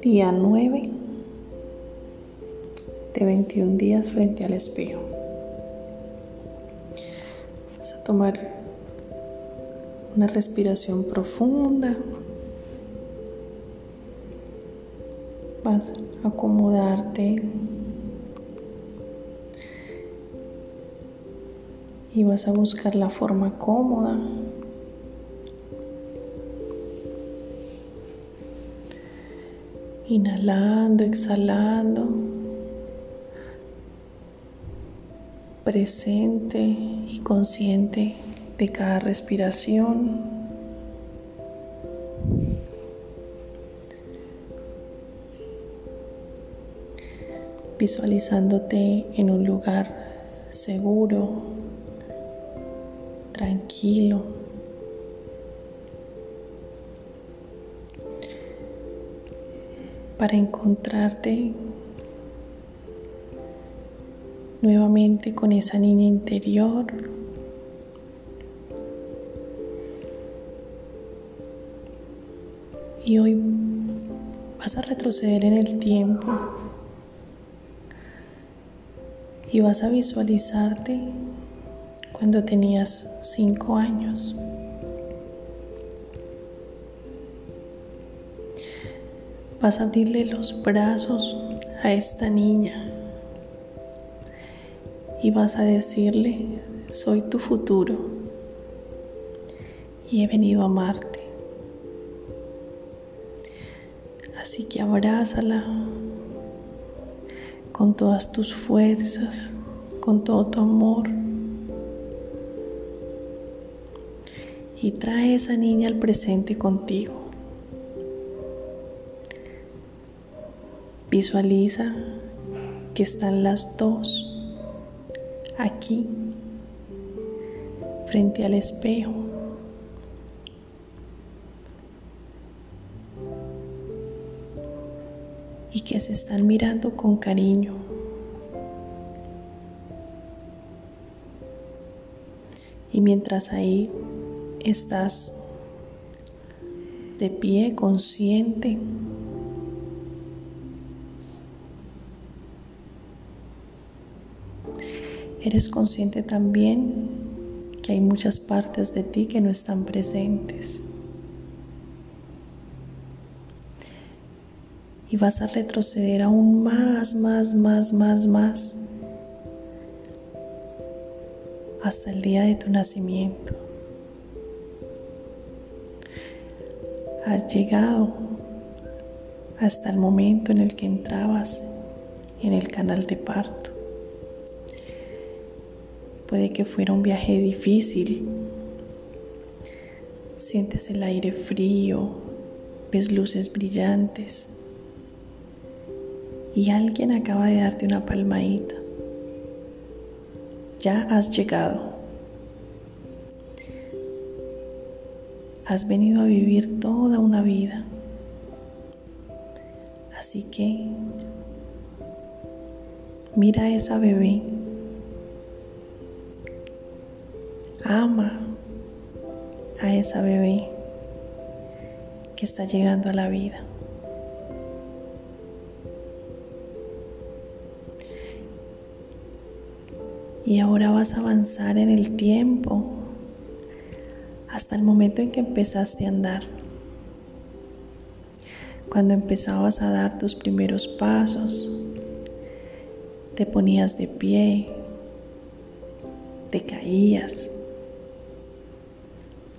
Día 9 de 21 días frente al espejo. Vas a tomar una respiración profunda. Vas a acomodarte y vas a buscar la forma cómoda Inhalando, exhalando. Presente y consciente de cada respiración. Visualizándote en un lugar seguro, tranquilo. para encontrarte nuevamente con esa niña interior. Y hoy vas a retroceder en el tiempo y vas a visualizarte cuando tenías cinco años. Vas a abrirle los brazos a esta niña y vas a decirle, soy tu futuro y he venido a amarte. Así que abrázala con todas tus fuerzas, con todo tu amor. Y trae esa niña al presente contigo. Visualiza que están las dos aquí frente al espejo. Y que se están mirando con cariño. Y mientras ahí estás de pie consciente, Eres consciente también que hay muchas partes de ti que no están presentes. Y vas a retroceder aún más, más, más, más, más hasta el día de tu nacimiento. Has llegado hasta el momento en el que entrabas en el canal de parto. Puede que fuera un viaje difícil. Sientes el aire frío, ves luces brillantes y alguien acaba de darte una palmadita. Ya has llegado. Has venido a vivir toda una vida. Así que mira a esa bebé ama a esa bebé que está llegando a la vida. Y ahora vas a avanzar en el tiempo hasta el momento en que empezaste a andar. Cuando empezabas a dar tus primeros pasos, te ponías de pie, te caías,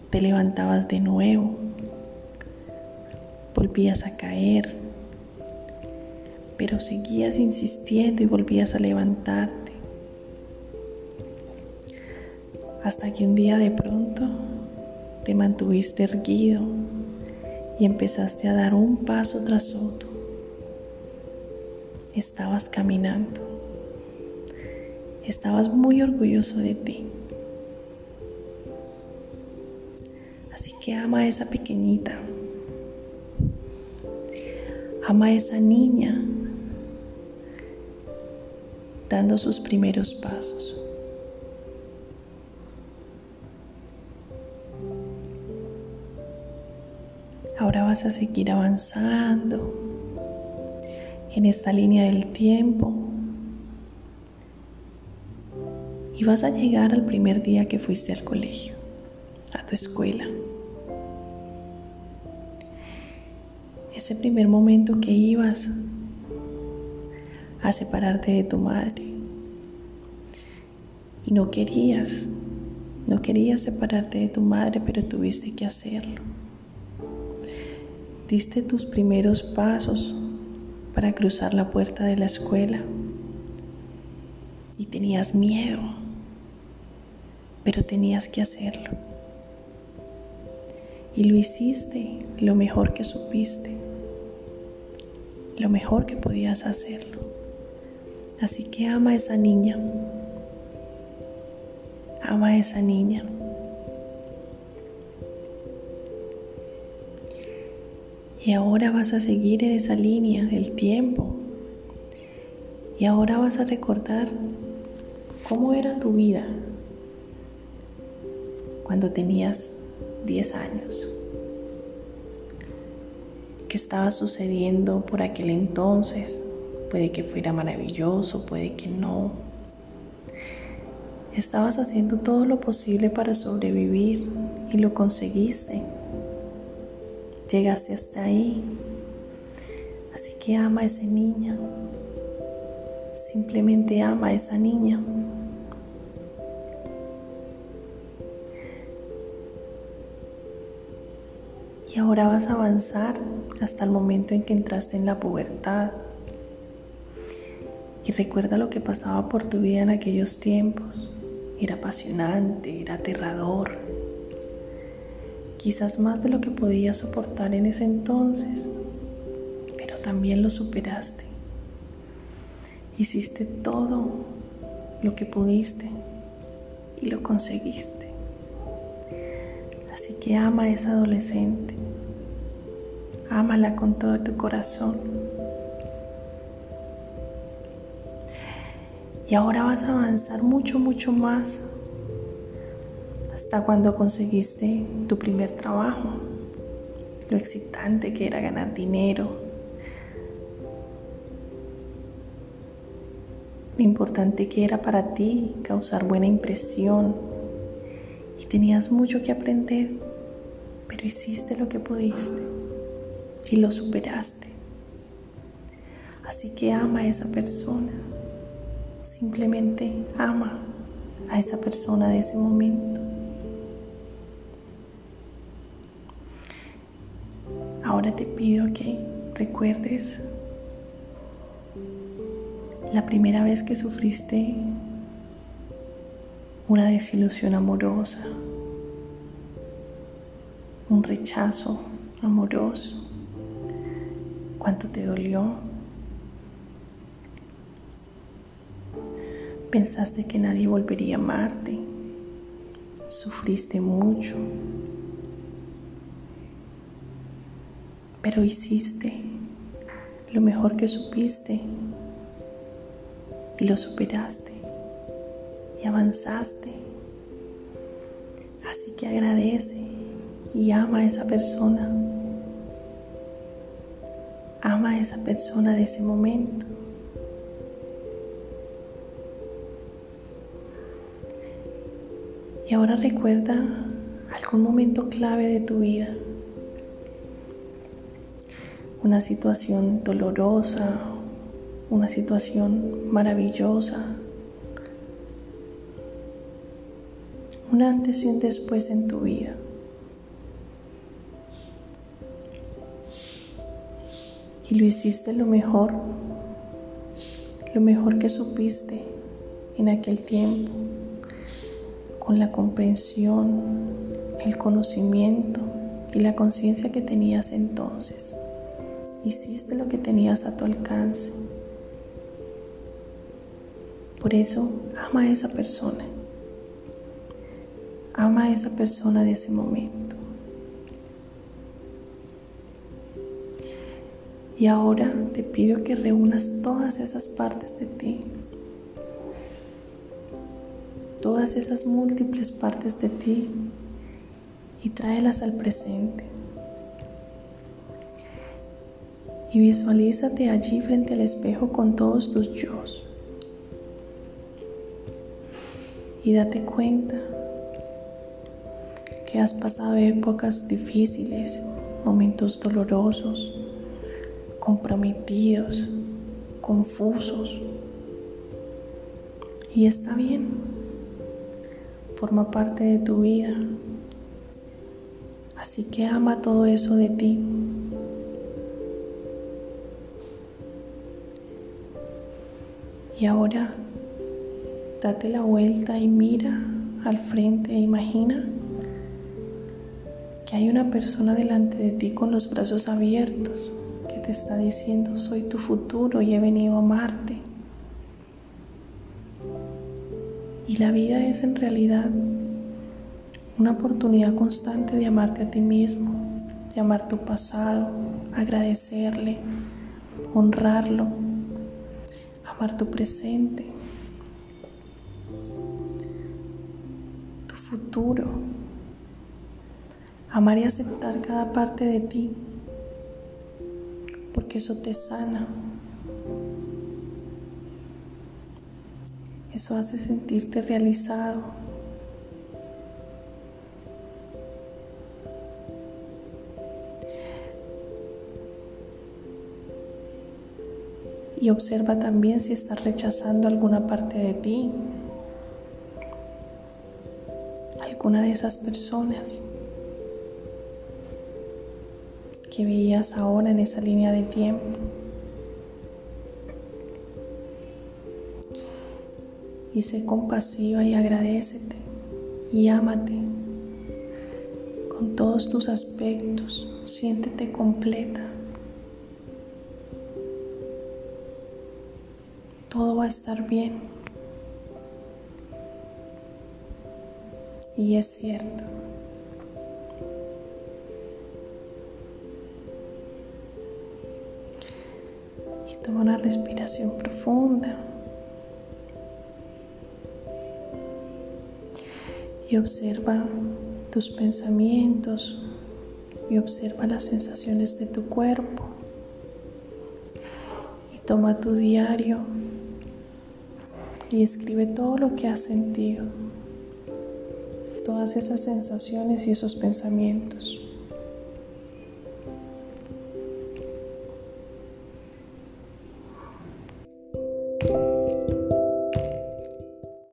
te levantabas de nuevo, volvías a caer, pero seguías insistiendo y volvías a levantarte. Hasta que un día de pronto te mantuviste erguido y empezaste a dar un paso tras otro. Estabas caminando. Estabas muy orgulloso de ti. ama a esa pequeñita. Ama a esa niña dando sus primeros pasos. Ahora vas a seguir avanzando en esta línea del tiempo y vas a llegar al primer día que fuiste al colegio, a tu escuela. Ese primer momento que ibas a separarte de tu madre y no querías, no querías separarte de tu madre, pero tuviste que hacerlo. Diste tus primeros pasos para cruzar la puerta de la escuela y tenías miedo, pero tenías que hacerlo. Y lo hiciste lo mejor que supiste, lo mejor que podías hacerlo. Así que ama a esa niña, ama a esa niña. Y ahora vas a seguir en esa línea del tiempo. Y ahora vas a recordar cómo era tu vida cuando tenías 10 años. ¿Qué estaba sucediendo por aquel entonces? Puede que fuera maravilloso, puede que no. Estabas haciendo todo lo posible para sobrevivir y lo conseguiste. Llegaste hasta ahí. Así que ama a esa niña. Simplemente ama a esa niña. Y ahora vas a avanzar hasta el momento en que entraste en la pubertad. Y recuerda lo que pasaba por tu vida en aquellos tiempos. Era apasionante, era aterrador, quizás más de lo que podías soportar en ese entonces, pero también lo superaste. Hiciste todo lo que pudiste y lo conseguiste. Así que ama a esa adolescente, ámala con todo tu corazón. Y ahora vas a avanzar mucho, mucho más hasta cuando conseguiste tu primer trabajo, lo excitante que era ganar dinero, lo importante que era para ti causar buena impresión y tenías mucho que aprender, pero hiciste lo que pudiste y lo superaste. Así que ama a esa persona, simplemente ama a esa persona de ese momento. Ahora te pido que recuerdes la primera vez que sufriste una desilusión amorosa, un rechazo amoroso, cuánto te dolió. Pensaste que nadie volvería a amarte, sufriste mucho, pero hiciste lo mejor que supiste y lo superaste y avanzaste. Así que agradece y ama a esa persona. Ama a esa persona de ese momento. Y ahora recuerda algún momento clave de tu vida una situación dolorosa, una situación maravillosa, un antes y un después en tu vida. Y lo hiciste lo mejor, lo mejor que supiste en aquel tiempo, con la comprensión, el conocimiento y la conciencia que tenías entonces. Hiciste lo que tenías a tu alcance. Por eso, ama a esa persona. Ama a esa persona de ese momento. Y ahora te pido que reúnas todas esas partes de ti. Todas esas múltiples partes de ti y tráelas al presente y visualízate allí frente al espejo con todos tus yo. Y date cuenta que has pasado épocas difíciles, momentos dolorosos, comprometidos, confusos. Y está bien, forma parte de tu vida. Así que ama todo eso de ti. Y ahora date la vuelta y mira al frente e imagina que hay una persona delante de ti con los brazos abiertos que te está diciendo, soy tu futuro y he venido a amarte. Y la vida es en realidad una oportunidad constante de amarte a ti mismo, de amar tu pasado, agradecerle, honrarlo tu presente, tu futuro, amar y aceptar cada parte de ti, porque eso te sana. Eso hace sentirte realizado. Y observa también si estás rechazando alguna parte de ti, alguna de esas personas que veías ahora en esa línea de tiempo. Y sé compasiva y agradecete y ámate con todos tus aspectos, siéntete completa. Todo va a estar bien. Y es cierto. Y toma una respiración profunda. Y observa tus pensamientos y observa las sensaciones de tu cuerpo. Y toma tu diario y escribe todo lo que has sentido, todas esas sensaciones y esos pensamientos.